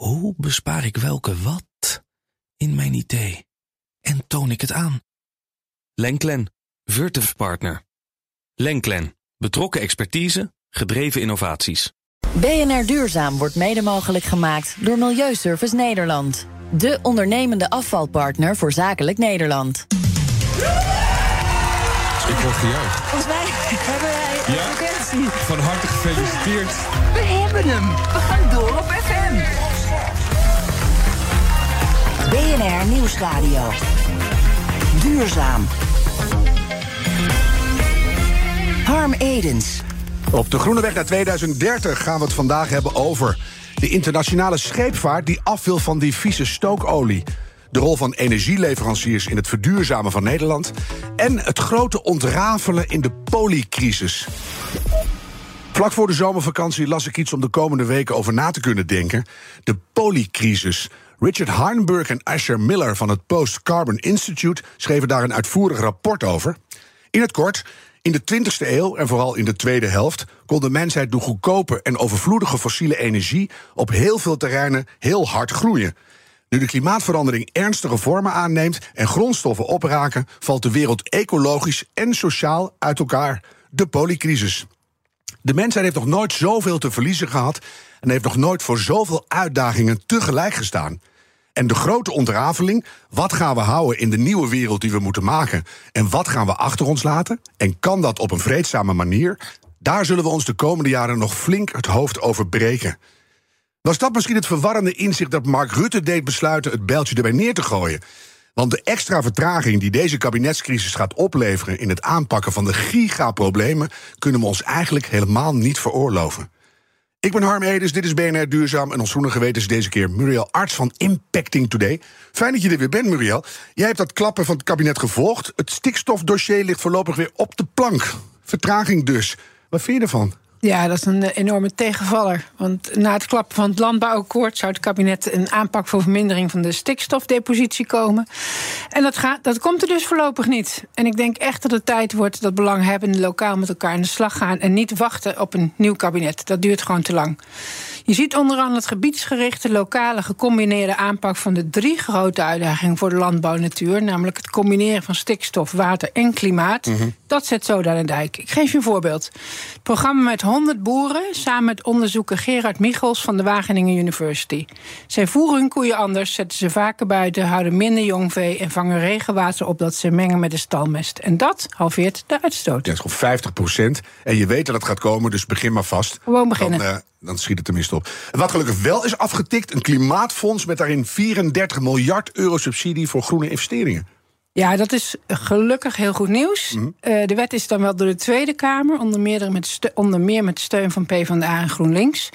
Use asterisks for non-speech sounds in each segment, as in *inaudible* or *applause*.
Hoe bespaar ik welke wat in mijn idee? En toon ik het aan? Lenklen, Virtuf Partner. Lenklen, betrokken expertise, gedreven innovaties. BNR Duurzaam wordt mede mogelijk gemaakt door Milieuservice Nederland. De ondernemende afvalpartner voor zakelijk Nederland. Ik word gejuicht. Volgens mij hebben wij Ja? Van harte gefeliciteerd. We hebben hem. We gaan door BNR Nieuwsradio. Duurzaam. Harm Edens. Op de Groene Weg naar 2030 gaan we het vandaag hebben over de internationale scheepvaart die af wil van die vieze stookolie. De rol van energieleveranciers in het verduurzamen van Nederland. En het grote ontrafelen in de poliecrisis. Vlak voor de zomervakantie las ik iets om de komende weken over na te kunnen denken. De poliecrisis. Richard Heinberg en Asher Miller van het Post Carbon Institute schreven daar een uitvoerig rapport over. In het kort, in de 20e eeuw en vooral in de tweede helft kon de mensheid door goedkope en overvloedige fossiele energie op heel veel terreinen heel hard groeien. Nu de klimaatverandering ernstige vormen aanneemt en grondstoffen opraken, valt de wereld ecologisch en sociaal uit elkaar. De poliecrisis. De mensheid heeft nog nooit zoveel te verliezen gehad en heeft nog nooit voor zoveel uitdagingen tegelijk gestaan. En de grote ontrafeling, wat gaan we houden in de nieuwe wereld die we moeten maken en wat gaan we achter ons laten en kan dat op een vreedzame manier? Daar zullen we ons de komende jaren nog flink het hoofd over breken. Was dat misschien het verwarrende inzicht dat Mark Rutte deed besluiten het bijltje erbij neer te gooien? Want de extra vertraging die deze kabinetscrisis gaat opleveren in het aanpakken van de gigaproblemen kunnen we ons eigenlijk helemaal niet veroorloven. Ik ben Harm Edens, dit is BNR Duurzaam en ons groene geweten is deze keer Muriel Arts van Impacting Today. Fijn dat je er weer bent, Muriel. Jij hebt dat klappen van het kabinet gevolgd. Het stikstofdossier ligt voorlopig weer op de plank. Vertraging dus. Wat vind je ervan? Ja, dat is een eh, enorme tegenvaller. Want na het klappen van het landbouwakkoord zou het kabinet een aanpak voor vermindering van de stikstofdepositie komen. En dat, gaat, dat komt er dus voorlopig niet. En ik denk echt dat het tijd wordt dat belanghebbenden lokaal met elkaar aan de slag gaan en niet wachten op een nieuw kabinet. Dat duurt gewoon te lang. Je ziet onder andere het gebiedsgerichte, lokale, gecombineerde aanpak van de drie grote uitdagingen voor de landbouw natuur. Namelijk het combineren van stikstof, water en klimaat. Dat zet zo aan de dijk. Ik geef je een voorbeeld. Het programma met 100 boeren, samen met onderzoeker Gerard Michels van de Wageningen University. Zij voeren hun koeien anders, zetten ze vaker buiten, houden minder jongvee en vangen regenwater op dat ze mengen met de stalmest. En dat halveert de uitstoot. Ja, het is gewoon 50 procent. En je weet dat het gaat komen, dus begin maar vast. Gewoon beginnen. Dan, eh, dan schiet het tenminste op. Wat gelukkig wel is afgetikt, een klimaatfonds... met daarin 34 miljard euro subsidie voor groene investeringen. Ja, dat is gelukkig heel goed nieuws. Eh, de wet is dan wel door de Tweede Kamer, onder meer, met onder meer met steun van PvdA en GroenLinks.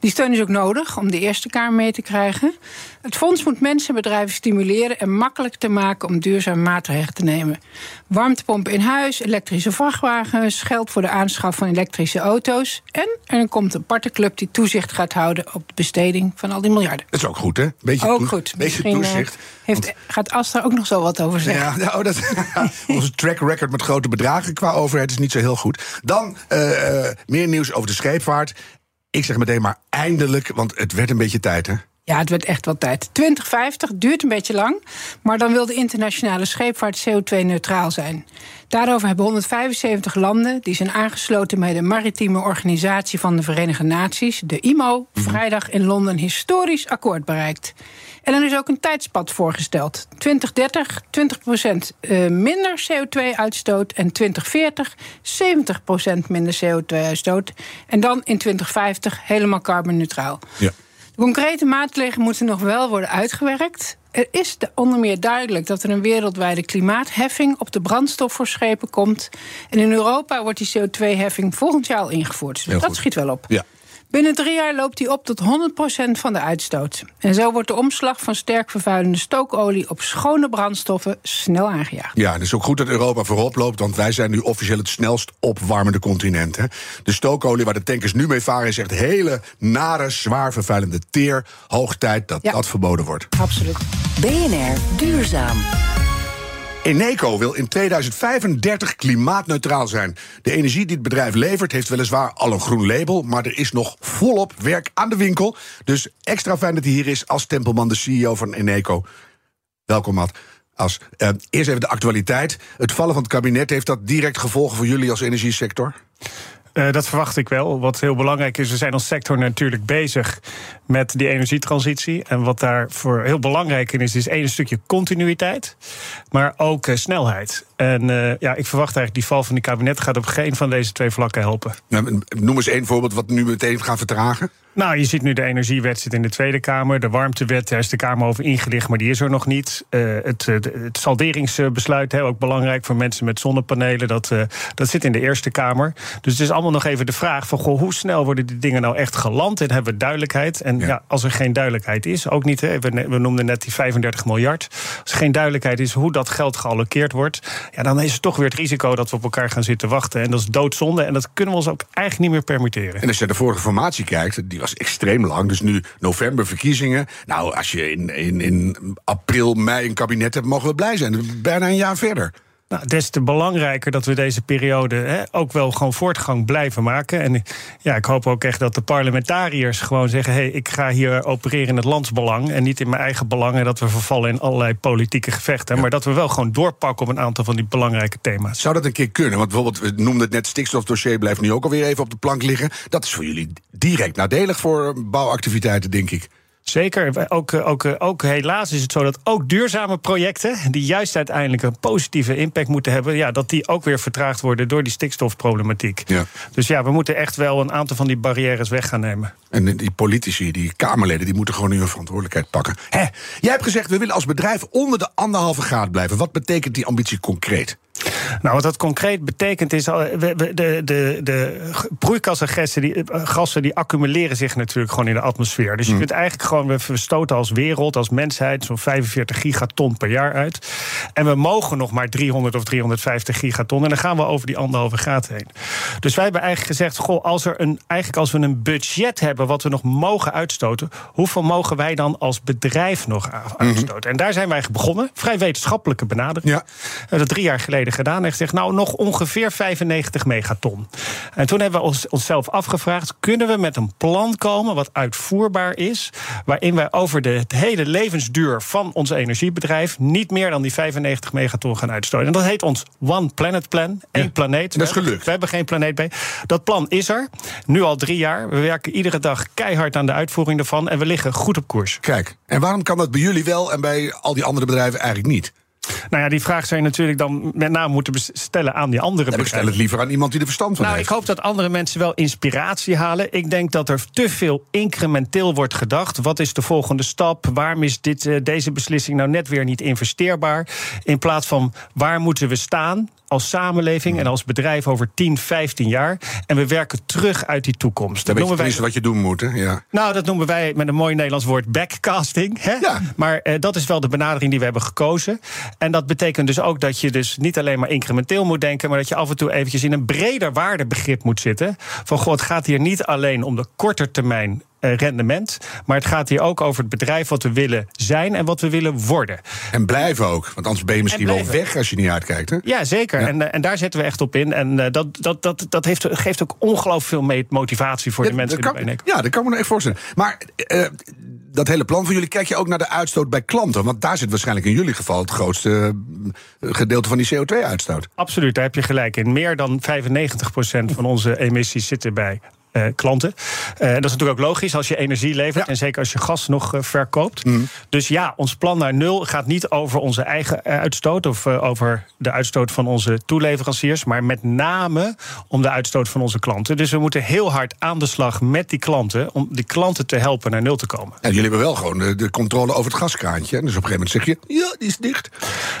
Die steun is ook nodig om de Eerste Kamer mee te krijgen. Het fonds moet mensen en bedrijven stimuleren en makkelijk te maken om duurzame maatregelen te nemen. Warmtepompen in huis, elektrische vrachtwagens, geld voor de aanschaf van elektrische auto's. En er komt een aparte club die toezicht gaat houden op de besteding van al die miljarden. Dat is ook goed, hè? Beetje Ook goed. Beetje eh, toezicht. heeft, gaat Astra ook nog zo wat over zeggen. Ja, nou, dat, *laughs* onze track record met grote bedragen qua overheid is niet zo heel goed. Dan eh, eh, meer nieuws over de scheepvaart. Ik zeg meteen maar eindelijk, want het werd een beetje tijd, hè? Ja, het werd echt wel tijd. 2050 duurt een beetje lang, maar dan wil de internationale scheepvaart CO2-neutraal zijn. Daarover hebben 175 landen, die zijn aangesloten bij de maritieme organisatie van de Verenigde Naties, de IMO, vrijdag in Londen historisch akkoord bereikt. En er is ook een tijdspad voorgesteld. 2030 20% eh, minder CO2-uitstoot en 2040 70% minder CO2-uitstoot. En dan in 2050 helemaal carbonneutraal. Ja. De concrete maatregelen moeten nog wel worden uitgewerkt. Er is de- onder meer duidelijk dat er een wereldwijde klimaatheffing op de brandstof voor schepen komt. En in Europa wordt die CO2-heffing volgend jaar al ingevoerd. Dus Heel dat goed. schiet wel op. Ja. Binnen drie jaar loopt die op tot 100% van de uitstoot. En zo wordt de omslag van sterk vervuilende stookolie op schone brandstoffen snel aangejaagd. Ja, het is ook goed dat Europa voorop loopt, want wij zijn nu officieel het snelst opwarmende continent. Hè. De stookolie waar de tankers nu mee varen is echt hele nare, zwaar vervuilende teer. Hoog tijd dat Ja. dat verboden wordt. Absoluut. BNR Duurzaam. Eneco wil in 2035 klimaatneutraal zijn. De energie die het bedrijf levert heeft weliswaar al een groen label, maar er is nog volop werk aan de winkel. Dus extra fijn dat hij hier is als Tempelman, de CEO van Eneco. Welkom, Matt. Als, uh, eerst even de actualiteit. Het vallen van het kabinet, heeft dat direct gevolgen voor jullie als energiesector? Uh, dat verwacht ik wel. Wat heel belangrijk is, we zijn als sector natuurlijk bezig met die energietransitie. En wat daarvoor heel belangrijk in is, is één stukje continuïteit, maar ook uh, snelheid. En uh, ja, ik verwacht eigenlijk die val van die kabinet gaat op geen van deze twee vlakken helpen. Nou, noem eens één voorbeeld wat nu meteen gaat vertragen. Nou, je ziet nu de energiewet zit in de Tweede Kamer. De warmtewet, daar is de Kamer over ingelicht, maar die is er nog niet. Uh, het, het, salderingsbesluit, heel ook belangrijk voor mensen met zonnepanelen, dat, uh, dat zit in de Eerste Kamer. Dus het is allemaal nog even de vraag van goh, hoe snel worden die dingen nou echt geland en hebben we duidelijkheid? En ja. ja als er geen duidelijkheid is, ook niet, hè, we, we noemden net die 35 miljard. Als er geen duidelijkheid is hoe dat geld gealloceerd wordt, ja, dan is het toch weer het risico dat we op elkaar gaan zitten wachten. En dat is doodzonde en dat kunnen we ons ook eigenlijk niet meer permitteren. En als je de vorige formatie kijkt, die was extreem lang. Dus nu november verkiezingen. Nou, als je in, in, in april, mei een kabinet hebt, mogen we blij zijn. Bijna een jaar verder. Nou, des te belangrijker dat we deze periode hè, ook wel gewoon voortgang blijven maken. En ja, ik hoop ook echt dat de parlementariërs gewoon zeggen: hé, hey, ik ga hier opereren in het landsbelang en niet in mijn eigen belang. En dat we vervallen in allerlei politieke gevechten. Ja. Maar dat we wel gewoon doorpakken op een aantal van die belangrijke thema's. Zou dat een keer kunnen? Want bijvoorbeeld, we noemden het net, stikstofdossier blijft nu ook alweer even op de plank liggen. Dat is voor jullie direct nadelig voor bouwactiviteiten, denk ik. Zeker. Ook, ook, ook helaas is het zo dat ook duurzame projecten, die juist uiteindelijk een positieve impact moeten hebben, ja, dat die ook weer vertraagd worden door die stikstofproblematiek. Ja. Dus ja, we moeten echt wel een aantal van die barrières weg gaan nemen. En die politici, die Kamerleden, die moeten gewoon hun verantwoordelijkheid pakken. Hé, jij hebt gezegd, we willen als bedrijf onder de anderhalve graad blijven. Wat betekent die ambitie concreet? Nou, wat dat concreet betekent is, de, de, de, de broeikasgassen die, gassen die accumuleren zich natuurlijk gewoon in de atmosfeer. Dus je kunt eigenlijk gewoon, we stoten als wereld, als mensheid, zo'n 45 gigaton per jaar uit. En we mogen nog maar 300 of 350 gigaton. En dan gaan we over die anderhalve graad heen. Dus wij hebben eigenlijk gezegd, goh, als, er een, eigenlijk als we een budget hebben wat we nog mogen uitstoten, hoeveel mogen wij dan als bedrijf nog uitstoten? Mm -hmm. En daar zijn wij begonnen, vrij wetenschappelijke benadering. Ja. Dat drie jaar geleden gedaan en gezegd, nou, nog ongeveer 95 megaton. En toen hebben we ons, onszelf afgevraagd, kunnen we met een plan komen wat uitvoerbaar is, waarin wij over de hele levensduur van ons energiebedrijf niet meer dan die 95 megaton gaan uitstoten. En dat heet ons One Planet Plan, één ja, planeet. Dat is gelukt. We hebben geen planeet B. Dat plan is er, nu al drie jaar. We werken iedere dag keihard aan de uitvoering ervan en we liggen goed op koers. Kijk, en waarom kan dat bij jullie wel en bij al die andere bedrijven eigenlijk niet? Nou ja, die vraag zou je natuurlijk dan met name moeten stellen aan die andere bedrijven. Ik stel het liever aan iemand die er verstand van nou, heeft. Ik hoop dat andere mensen wel inspiratie halen. Ik denk dat er te veel incrementeel wordt gedacht. Wat is de volgende stap? Waarom is dit, uh, deze beslissing nou net weer niet investeerbaar? In plaats van waar moeten we staan? Als samenleving en als bedrijf over 10, 15 jaar. En we werken terug uit die toekomst. Dat noemen wij wat je doen moet, hè? Ja. Nou, dat noemen wij met een mooi Nederlands woord backcasting. Hè? Ja. Maar uh, dat is wel de benadering die we hebben gekozen. En dat betekent dus ook dat je dus niet alleen maar incrementeel moet denken, maar dat je af en toe eventjes in een breder waardebegrip moet zitten. Van god, het gaat hier niet alleen om de korte termijn rendement. Maar het gaat hier ook over het bedrijf wat we willen zijn en wat we willen worden. En blijven ook, want anders ben je misschien wel weg als je niet uitkijkt. Hè? Ja, zeker. Ja. En, en daar zetten we echt op in. En uh, dat, dat, dat, dat heeft, geeft ook ongelooflijk veel motivatie voor ja, de mensen die Ja, dat kan me me echt voorstellen. Maar uh, dat hele plan van jullie, kijk je ook naar de uitstoot bij klanten? Want daar zit waarschijnlijk in jullie geval het grootste gedeelte van die CO2-uitstoot. Absoluut, daar heb je gelijk in. Meer dan 95% van onze emissies zitten bij uh, klanten. Uh, dat is natuurlijk ook logisch als je energie levert. Ja. En zeker als je gas nog uh, verkoopt. Mm. Dus ja, ons plan naar nul gaat niet over onze eigen uitstoot. Of over de uitstoot van onze toeleveranciers. Maar met name om de uitstoot van onze klanten. Dus we moeten heel hard aan de slag met die klanten. Om die klanten te helpen naar nul te komen. En jullie hebben wel gewoon de, de controle over het gaskraantje. Dus op een gegeven moment zeg je: ja, die is dicht.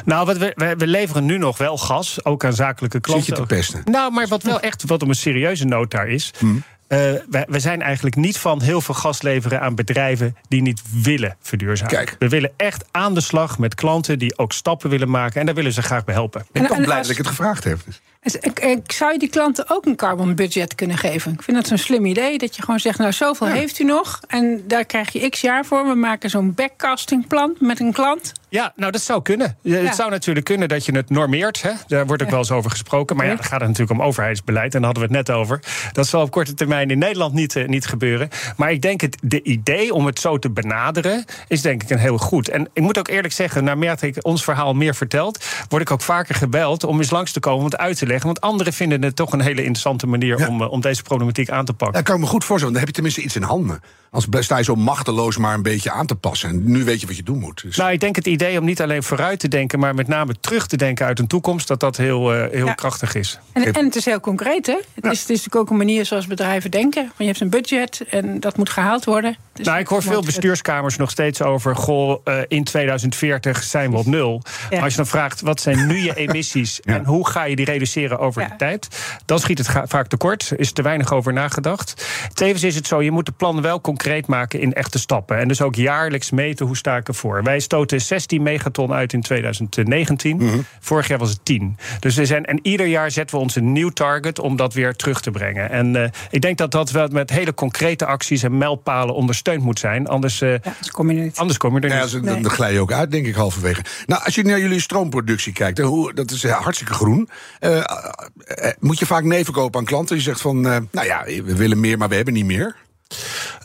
Nou, wat we, we, we leveren nu nog wel gas. Ook aan zakelijke klanten. Zit je te pesten? Nou, maar wat wel echt wat om een serieuze noot daar is. Mm. Uh, we, we, zijn eigenlijk niet van heel veel gas leveren aan bedrijven die niet willen verduurzamen. Kijk. We willen echt aan de slag met klanten die ook stappen willen maken. En daar willen ze graag bij helpen. Ik ben blij als... dat ik het gevraagd heb. Dus ik, ik, zou je die klanten ook een carbon budget kunnen geven? Ik vind dat zo'n slim idee. Dat je gewoon zegt, nou zoveel ja. heeft u nog. En daar krijg je x jaar voor. We maken zo'n backcastingplan met een klant. Ja, nou dat zou kunnen. Ja, Het zou natuurlijk kunnen dat je het normeert. Hè? Daar wordt ook wel eens over gesproken. Maar ja, dan gaat het natuurlijk om overheidsbeleid. En daar hadden we het net over. Dat zal op korte termijn in Nederland niet, eh, niet gebeuren. Maar ik denk het de idee om het zo te benaderen... is denk ik een heel goed. En ik moet ook eerlijk zeggen, naarmate ik ons verhaal meer vertelt... word ik ook vaker gebeld om eens langs te komen om het uit te leggen. Want anderen vinden het toch een hele interessante manier... om, eh, om deze problematiek aan te pakken. Dat kan ik me goed voorstellen, want dan heb je tenminste iets in handen. Anders sta je zo machteloos maar een beetje aan te passen. En nu weet je wat je doen moet. Dus- Nou, ik denk het idee om niet alleen vooruit te denken... maar met name terug te denken uit een toekomst... dat dat heel, eh, heel Ja. krachtig is. En, en het is heel concreet, hè? Het, is, het is natuurlijk ook een manier zoals bedrijven denken. Want je hebt een budget en dat moet gehaald worden. Dus nou, ik hoor veel bestuurskamers nog steeds over... goh, eh, in 2040 zijn we op nul. Ja. Maar als je dan vraagt, wat zijn nu je *laughs* emissies... en hoe ga je die reduceren over Ja. de tijd... dan schiet het vaak tekort, Er is te weinig over nagedacht. Tevens is het zo, je moet de plannen wel concreet maken... in echte stappen. En dus ook jaarlijks meten, hoe sta ik ervoor. Wij stoten 16 megaton uit in 2019. Mhm. Vorig jaar was het 10. Dus er zijn, en ieder jaar zetten we ons een nieuw target... om dat weer terug te brengen. En eh, ik denk dat dat wel met hele concrete acties... en mijlpalen ondersteund moet zijn. Anders, eh, Ja, dus kom je er niet. anders kom je er Ja, niet. ze- Nee. dan glij je ook uit, denk ik, halverwege. Nou, als je naar jullie stroomproductie kijkt, hoe, dat is eh, hartstikke groen. Moet je vaak nee verkopen aan klanten? Je zegt van, eh, nou ja, we willen meer, maar we hebben niet meer.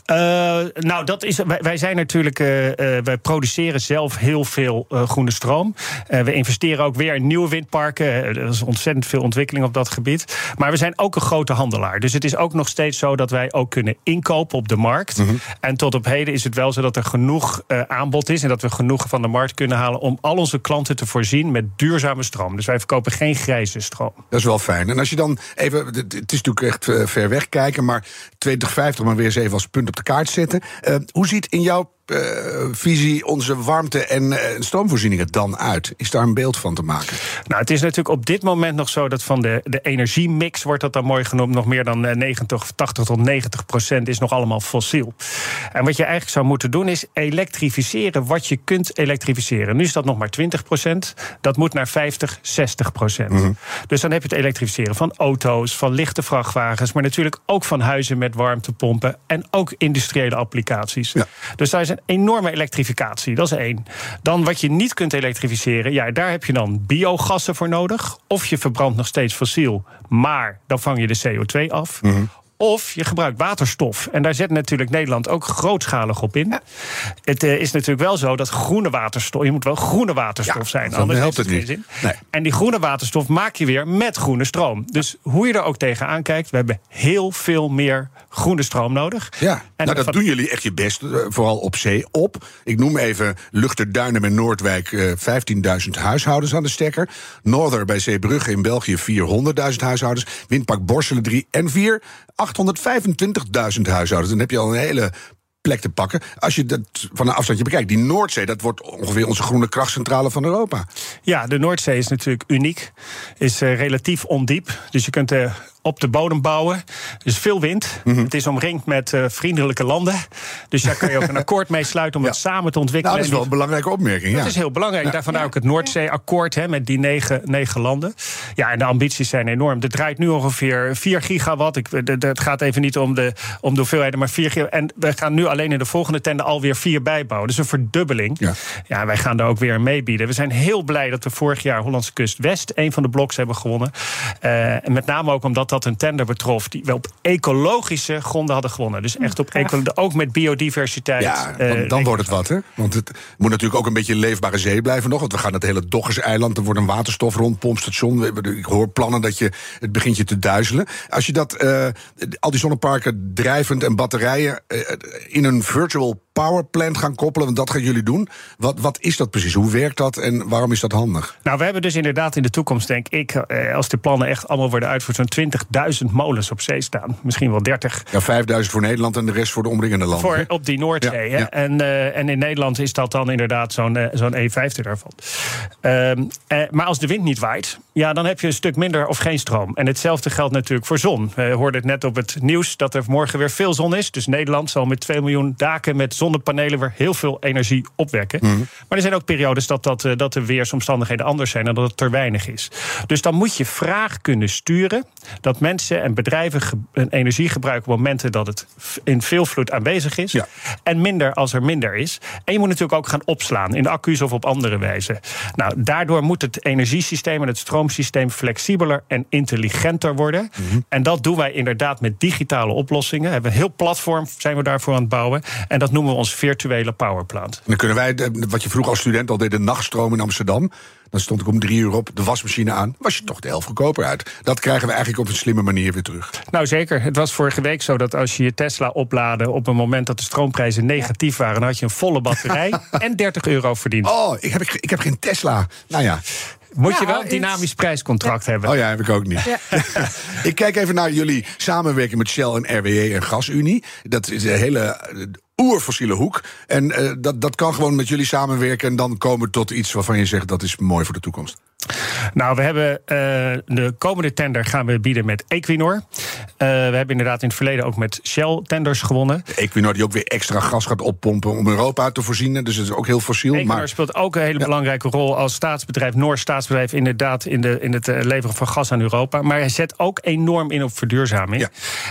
Eh, nou, dat is, wij, wij zijn natuurlijk, eh, eh, wij produceren zelf heel veel groene stroom. We investeren ook weer in nieuwe windparken. Er is ontzettend veel ontwikkeling op dat gebied. Maar we zijn ook een grote handelaar. Dus het is ook nog steeds zo dat wij ook kunnen inkopen op de markt. En tot op heden is het wel zo dat er genoeg aanbod is en dat we genoeg van de markt kunnen halen om al onze klanten te voorzien met duurzame stroom. Dus wij verkopen geen grijze stroom. Dat is wel fijn. En als je dan even, het is natuurlijk echt ver weg kijken, maar 2050 maar weer eens even als punt op de kaart zetten. Eh, hoe ziet in jouw visie onze warmte- en eh, stroomvoorziening er dan uit? Is daar een beeld van te maken? Nou, het is natuurlijk op dit moment nog zo dat van de, de energiemix, wordt dat dan mooi genoemd, nog meer dan eh, 90, 80 tot 90 procent is nog allemaal fossiel. En wat je eigenlijk zou moeten doen is elektrificeren wat je kunt elektrificeren. Nu is dat nog maar 20 procent, dat moet naar 50, 60 procent. Dus dan heb je het elektrificeren van auto's, van lichte vrachtwagens, maar natuurlijk ook van huizen met warmtepompen en ook industriële applicaties. Ja. Dus daar is enorme elektrificatie, dat is één. Dan wat je niet kunt elektrificeren, ja, daar heb je dan biogassen voor nodig. Of je verbrandt nog steeds fossiel, maar dan vang je de CO2 af. Of je gebruikt waterstof. En daar zet natuurlijk Nederland ook grootschalig op in. Het eh, is natuurlijk wel zo dat groene waterstof. Je moet wel groene waterstof Ja, zijn. dan Anders helpt heeft het geen niet. zin. Nee. En die groene waterstof maak je weer met groene stroom. Dus hoe je er ook tegenaan kijkt, we hebben heel veel meer groene stroom nodig. Ja, En nou, dat van- doen jullie echt je best, eh, vooral op zee, op. Ik noem even Luchterduinen bij Noordwijk, eh 15.000 huishoudens aan de stekker. Norther bij Zeebrugge in België, 400.000 huishoudens. Windpark Borselen 3 en 4, 825.000 huishoudens. Dan heb je al een hele plek te pakken. Als je dat van een afstandje bekijkt, die Noordzee, dat wordt ongeveer onze groene krachtcentrale van Europa. Ja, de Noordzee is natuurlijk uniek. Is eh, relatief ondiep. Dus je kunt eh, op de bodem bouwen. Dus veel wind. Mhm. Het is omringd met eh, vriendelijke landen. Dus daar kan je ook een *laughs* akkoord mee sluiten om Ja. het samen te ontwikkelen. Nou, dat is wel een belangrijke opmerking. Ja. Dat is heel belangrijk. Daar vandaar ook het Noordzeeakkoord hè, met die negen, negen landen. Ja, en de ambities zijn enorm. Er draait nu ongeveer 4 gigawatt. Ik, de- het gaat even niet om de, om de hoeveelheden, maar 4 gigawatt. En we gaan nu alleen in de volgende tender alweer vier bijbouwen. Dus een verdubbeling. Ja. Ja, wij gaan daar ook weer mee bieden. We zijn heel blij dat we vorig jaar Hollandse Kust West... een van de bloks hebben gewonnen. Eh, en met name ook omdat dat een tender betrof... die we op ecologische gronden hadden gewonnen. Dus echt op eco, ook met biodiversiteit. Ja, eh, dan, dan wordt het wat, hè? Want het moet natuurlijk ook een beetje een leefbare zee blijven nog. Want we gaan het hele Doggerseiland, er wordt een waterstofrondpompstation. We- we- Ik hoor plannen dat je het begint je te duizelen. Als je dat, eh, al die zonneparken drijvend en batterijen... eh, in een virtual power plant gaan koppelen, want dat gaan jullie doen. Wat, wat is dat precies? Hoe werkt dat en waarom is dat handig? Nou, we hebben dus inderdaad in de toekomst, denk ik, eh, als de plannen echt allemaal worden uitgevoerd, zo'n 20.000 molens op zee staan. Misschien wel 30. Ja, 5000 voor Nederland en de rest voor de omringende landen. Voor, op die Noordzee. Ja, hè? ja. En, eh, en in Nederland is dat dan inderdaad zo'n eh, zo'n E50 daarvan. Ehm, eh, maar als de wind niet waait, ja, dan heb je een stuk minder of geen stroom. En hetzelfde geldt natuurlijk voor zon. We hoorden het net op het nieuws dat er morgen weer veel zon is. Dus Nederland zal met 2 miljoen daken met zonnepanelen weer heel veel energie opwekken. Mhm. Maar er zijn ook periodes dat, dat, eh, dat de weersomstandigheden anders zijn en dat het te weinig is. Dus dan moet je vraag kunnen sturen dat mensen en bedrijven een energie gebruiken op momenten dat het in veel vloed aanwezig is. Ja. En minder als er minder is. En je moet natuurlijk ook gaan opslaan in de accu's of op andere wijze. Nou, daardoor moet het energiesysteem en het stroomsysteem flexibeler en intelligenter worden. Mhm. En dat doen wij inderdaad met digitale oplossingen. We hebben een heel platform zijn we daarvoor aan het bouwen. En dat noemen we ons virtuele powerplant. Dan kunnen wij, eh, wat je vroeger als student al deed, de nachtstroom in Amsterdam. Dan stond ik om drie uur op de wasmachine aan. Was je toch de helft goedkoper uit. Dat krijgen we eigenlijk op een slimme manier weer terug. Nou zeker. Het was vorige week zo dat als je je Tesla oplaadde op een moment dat de stroomprijzen negatief waren, dan had je een volle batterij *laughs* en 30 euro verdiend. Oh, ik heb, ik heb geen Tesla. Nou ja. Moet je wel een dynamisch prijscontract hebben. Oh ja, heb ik ook niet. *laughs* ik kijk even naar jullie samenwerking met Shell en RWE en GasUnie. Dat is een hele oerfossiele hoek. En eh, dat, dat kan gewoon met jullie samenwerken... en dan komen tot iets waarvan je zegt dat is mooi voor de toekomst. Nou, we hebben eh, de komende tender gaan we bieden met Equinor. Eh, we hebben inderdaad in het verleden ook met Shell tenders gewonnen. Equinor die ook weer extra gas gaat oppompen om Europa te voorzien. Dus het is ook heel fossiel. Equinor Maar speelt ook een hele belangrijke rol als staatsbedrijf, Noors staatsbedrijf, inderdaad in, de, in het eh, leveren van gas aan Europa. Maar hij zet ook enorm in op verduurzaming. Ja.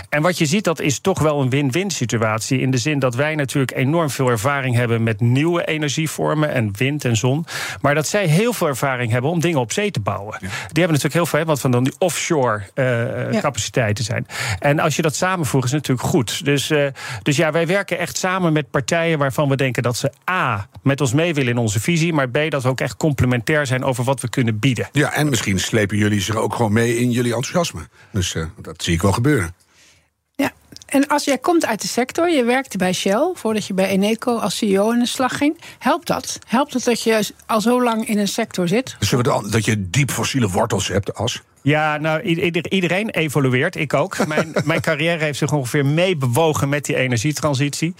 En wat je ziet, dat is toch wel een win-win situatie. In de zin dat wij natuurlijk enorm veel ervaring hebben met nieuwe energievormen en wind en zon. Maar dat zij heel veel ervaring hebben om dingen op zee te bouwen. Die hebben natuurlijk heel veel, hè, wat van dan die offshore eh, Ja. capaciteiten zijn. En als je dat samenvoegt, is het natuurlijk goed. Dus, eh, dus ja, wij werken echt samen met partijen waarvan we denken dat ze A. met ons mee willen in onze visie, maar B. dat we ook echt complementair zijn over wat we kunnen bieden. ja, en misschien slepen jullie zich ook gewoon mee in jullie enthousiasme. Dus eh, dat zie ik wel gebeuren. En als jij komt uit de sector, je werkte bij Shell voordat je bij Eneco als CEO aan de slag ging, helpt dat? Helpt het dat je al zo lang in een sector zit? Dat je diep fossiele wortels hebt, As? Ja, nou, ieder- iedereen evolueert, ik ook. *laughs* Mijn, mijn carrière heeft zich ongeveer meebewogen met die energietransitie.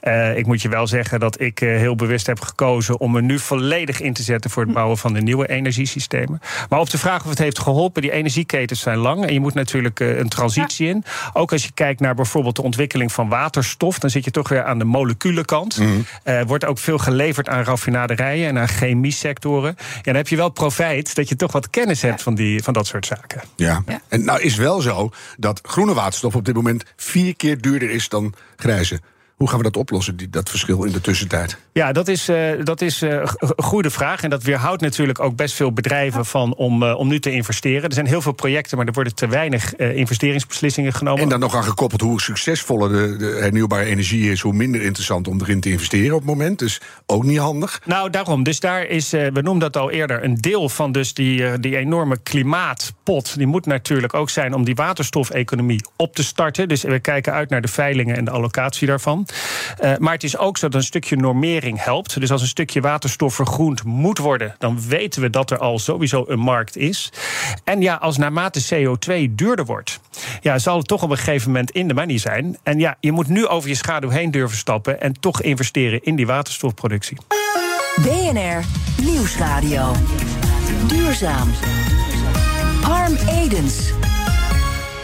Eh, ik moet je wel zeggen dat ik eh, heel bewust heb gekozen om me nu volledig in te zetten voor het bouwen van de nieuwe energiesystemen. Maar op de vraag of het heeft geholpen, die energieketens zijn lang en je moet natuurlijk eh, een transitie in. Ook als je kijkt naar bijvoorbeeld de ontwikkeling van waterstof, dan zit je toch weer aan de molecule-kant. Eh, wordt ook veel geleverd aan raffinaderijen en aan chemiesectoren. Ja, dan heb je wel profijt dat je toch wat kennis hebt van, die, van dat soort zaken. Ja. Ja. En nou is wel zo dat groene waterstof op dit moment vier keer duurder is dan grijze. Hoe gaan we dat oplossen, die, dat verschil in de tussentijd? Ja, dat is, eh, dat is eh, een goede vraag. En dat weerhoudt natuurlijk ook best veel bedrijven van om, eh, om nu te investeren. Er zijn heel veel projecten, maar er worden te weinig eh, investeringsbeslissingen genomen. En dan nog aan gekoppeld hoe succesvoller de, de hernieuwbare energie is, hoe minder interessant om erin te investeren op het moment. Dus ook niet handig. Nou, daarom. Dus daar is, eh, we noemden dat al eerder, een deel van dus die, eh, die enorme klimaatpot. Die moet natuurlijk ook zijn om die waterstofeconomie op te starten. Dus we kijken uit naar de veilingen en de allocatie daarvan. Eh, maar het is ook zo dat een stukje normering helpt. Dus als een stukje waterstof vergroend moet worden, dan weten we dat er al sowieso een markt is. En ja, als naarmate CO2 duurder wordt, ja, zal het toch op een gegeven moment in de money zijn. En ja, je moet nu over je schaduw heen durven stappen en toch investeren in die waterstofproductie. BNR Nieuwsradio. Duurzaam. Harm Edens.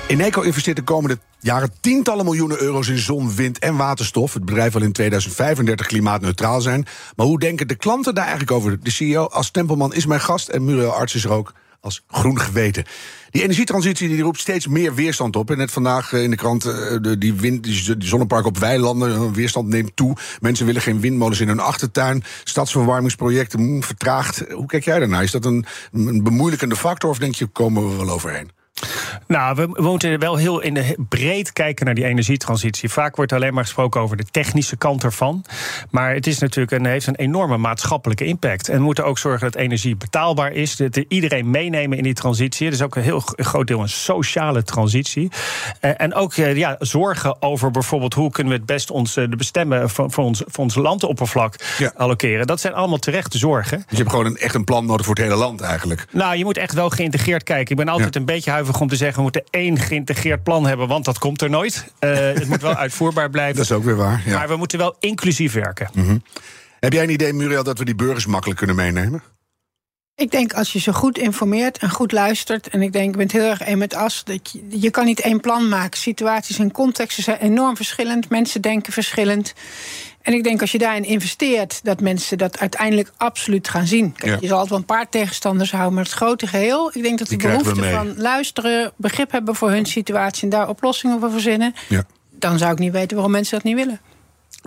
Eneco investeert de komende jaren tientallen miljoenen euro's in zon, wind en waterstof. Het bedrijf wil in 2035 klimaatneutraal zijn. Maar hoe denken de klanten daar eigenlijk over? De CEO als Tempelman is mijn gast en Muriel Arts is er ook als groen geweten. Die energietransitie die roept steeds meer weerstand op. En net vandaag eh, in de krant, eh, die, wind, die, zonnepark op weilanden, hun weerstand neemt toe. Mensen willen geen windmolens in hun achtertuin. Stadsverwarmingsprojecten mm, vertraagd. Hoe kijk jij daarnaar? Is dat een, een bemoeilijkende factor of denk je, komen we wel overheen? Nou, we, moeten wel heel in de, breed kijken naar die energietransitie. Vaak wordt alleen maar gesproken over de technische kant ervan. Maar het is natuurlijk een, heeft een enorme maatschappelijke impact. En we moeten ook zorgen dat energie betaalbaar is. Dat iedereen meenemen in die transitie. Het is ook een heel groot deel een sociale transitie. En ook eh, ja, zorgen over bijvoorbeeld hoe kunnen we het best ons, eh, de bestemmen voor, voor, ons, voor ons landoppervlak Ja. allokeren. Dat zijn allemaal terechte zorgen. Dus je hebt gewoon een, echt een plan nodig voor het hele land eigenlijk. Nou, je moet echt wel geïntegreerd kijken. Ik ben altijd Ja. een beetje huiverig om te zeggen... we moeten één geïntegreerd plan hebben, want dat komt er nooit. Eh, het moet wel *laughs* uitvoerbaar blijven. Dat is ook weer waar. Ja. Maar we moeten wel inclusief werken. Heb jij een idee, Muriel, dat we die burgers makkelijk kunnen meenemen? Ik denk als je ze goed informeert en goed luistert. En ik denk, ik ben het heel erg een met as. Dat je, je kan niet één plan maken. Situaties en contexten zijn enorm verschillend. Mensen denken verschillend. En ik denk als je daarin investeert, dat mensen dat uiteindelijk absoluut gaan zien. Kijk, Ja. Je zal altijd wel een paar tegenstanders houden, maar het grote geheel. Ik denk dat de Die behoefte van luisteren, begrip hebben voor hun situatie en daar oplossingen voor verzinnen. Ja. Dan zou ik niet weten waarom mensen dat niet willen.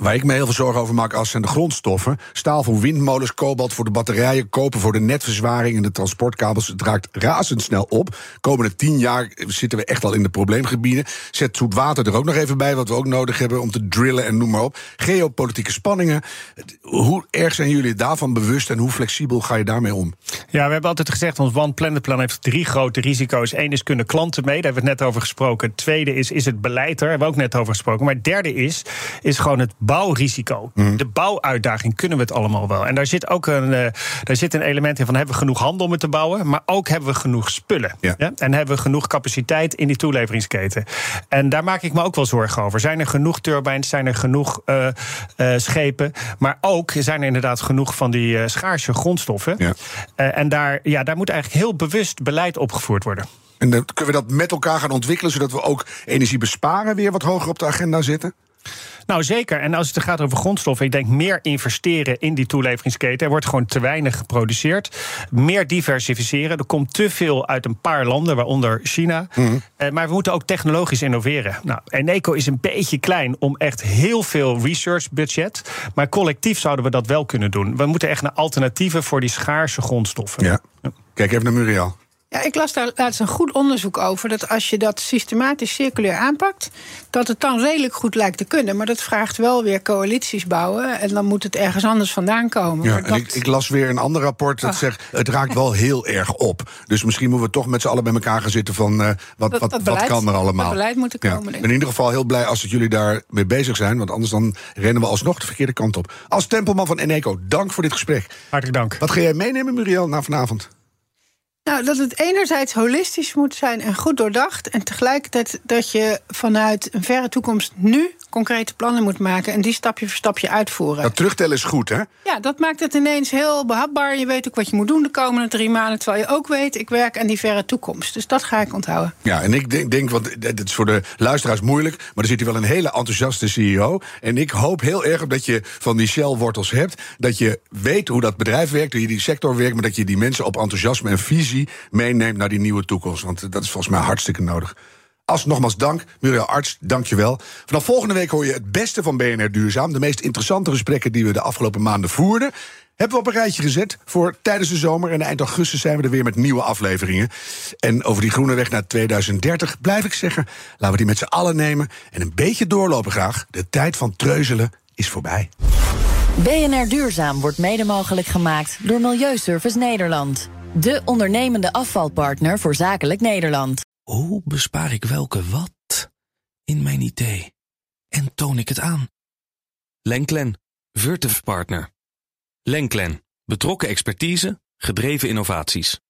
Waar ik me heel veel zorgen over maak, als zijn de grondstoffen. Staal voor windmolens, kobalt voor de batterijen, koper voor de netverzwaring en de transportkabels. Het raakt razendsnel op. Komende tien jaar zitten we echt al in de probleemgebieden. Zet zoet water er ook nog even bij, wat we ook nodig hebben om te drillen en noem maar op. Geopolitieke spanningen. Hoe erg zijn jullie daarvan bewust en hoe flexibel ga je daarmee om? Ja, we hebben altijd gezegd, ons One Planet Plan heeft drie grote risico's. Eén is, kunnen klanten mee? Daar hebben we het net over gesproken. Tweede is, is het beleid er? Daar hebben we ook net over gesproken. Maar het derde is, is gewoon het bouwrisico. De bouwuitdaging kunnen we het allemaal wel. En daar zit ook een, eh, daar zit een element in van, hebben we genoeg handel om het te bouwen? Maar ook hebben we genoeg spullen. Ja. En hebben we genoeg capaciteit in die toeleveringsketen? En daar maak ik me ook wel zorgen over. Zijn er genoeg turbines? Zijn er genoeg eh, eh, schepen? Maar ook zijn er inderdaad genoeg van die schaarse grondstoffen. Ja. En daar, ja, daar moet eigenlijk heel bewust beleid opgevoerd worden. En dan kunnen we dat met elkaar gaan ontwikkelen, zodat we ook energie besparen weer wat hoger op de agenda zitten? Nou, zeker. En als het gaat over grondstoffen, ik denk meer investeren in die toeleveringsketen. Er wordt gewoon te weinig geproduceerd. Meer diversificeren. Er komt te veel uit een paar landen, waaronder China. Eh, maar we moeten ook technologisch innoveren. Nou, Eneco is een beetje klein om echt heel veel research budget. Maar collectief zouden we dat wel kunnen doen. We moeten echt naar alternatieven voor die schaarse grondstoffen. Ja. Kijk even naar Muriel. Ja, ik las daar laatst een goed onderzoek over. Dat als je dat systematisch circulair aanpakt, dat het dan redelijk goed lijkt te kunnen. Maar dat vraagt wel weer coalities bouwen. En dan moet het ergens anders vandaan komen. Ja, dat- ik, ik las weer een ander rapport dat Ah. zegt... het raakt wel heel erg op. Dus misschien moeten we toch met z'n allen bij elkaar gaan zitten... van eh, wat, Dat- wat, dat wat kan er allemaal. dat beleid moet er Ja, komen, Ik denk ben ik. in ieder geval heel blij als dat jullie daar mee bezig zijn... want anders dan rennen we alsnog de verkeerde kant op. Als tempelman van Eneco, dank voor dit gesprek. Hartelijk dank. Wat ga jij meenemen, Muriel, na vanavond? Nou, dat het enerzijds holistisch moet zijn en goed doordacht. En tegelijkertijd dat je vanuit een verre toekomst nu concrete plannen moet maken. En die stapje voor stapje uitvoeren. Dat terugtellen is goed, hè? Ja, dat maakt het ineens heel behapbaar. Je weet ook wat je moet doen de komende drie maanden. Terwijl je ook weet, ik werk aan die verre toekomst. Dus dat ga ik onthouden. Ja, en ik denk, denk want dit is voor de luisteraars moeilijk... maar er zit hier wel een hele enthousiaste CEO. En ik hoop heel erg dat je van die Shell-wortels hebt... dat je weet hoe dat bedrijf werkt, hoe je die sector werkt... maar dat je die mensen op enthousiasme en visie meeneemt naar die nieuwe toekomst. Want dat is volgens mij hartstikke nodig. Als nogmaals dank, Muriel Arts, dank je wel. Vanaf volgende week hoor je het beste van BNR Duurzaam. De meest interessante gesprekken die we de afgelopen maanden voerden... hebben we op een rijtje gezet voor tijdens de zomer. En eind augustus zijn we er weer met nieuwe afleveringen. En over die groene weg naar 2030 blijf ik zeggen... laten we die met z'n allen nemen en een beetje doorlopen graag. De tijd van treuzelen is voorbij. BNR Duurzaam wordt mede mogelijk gemaakt door Milieuservice Nederland. De ondernemende afvalpartner voor zakelijk Nederland. Hoe bespaar ik welke wat in mijn idee? En toon ik het aan? Lenklen, Virtuf Partner. Lenklen, betrokken expertise, gedreven innovaties.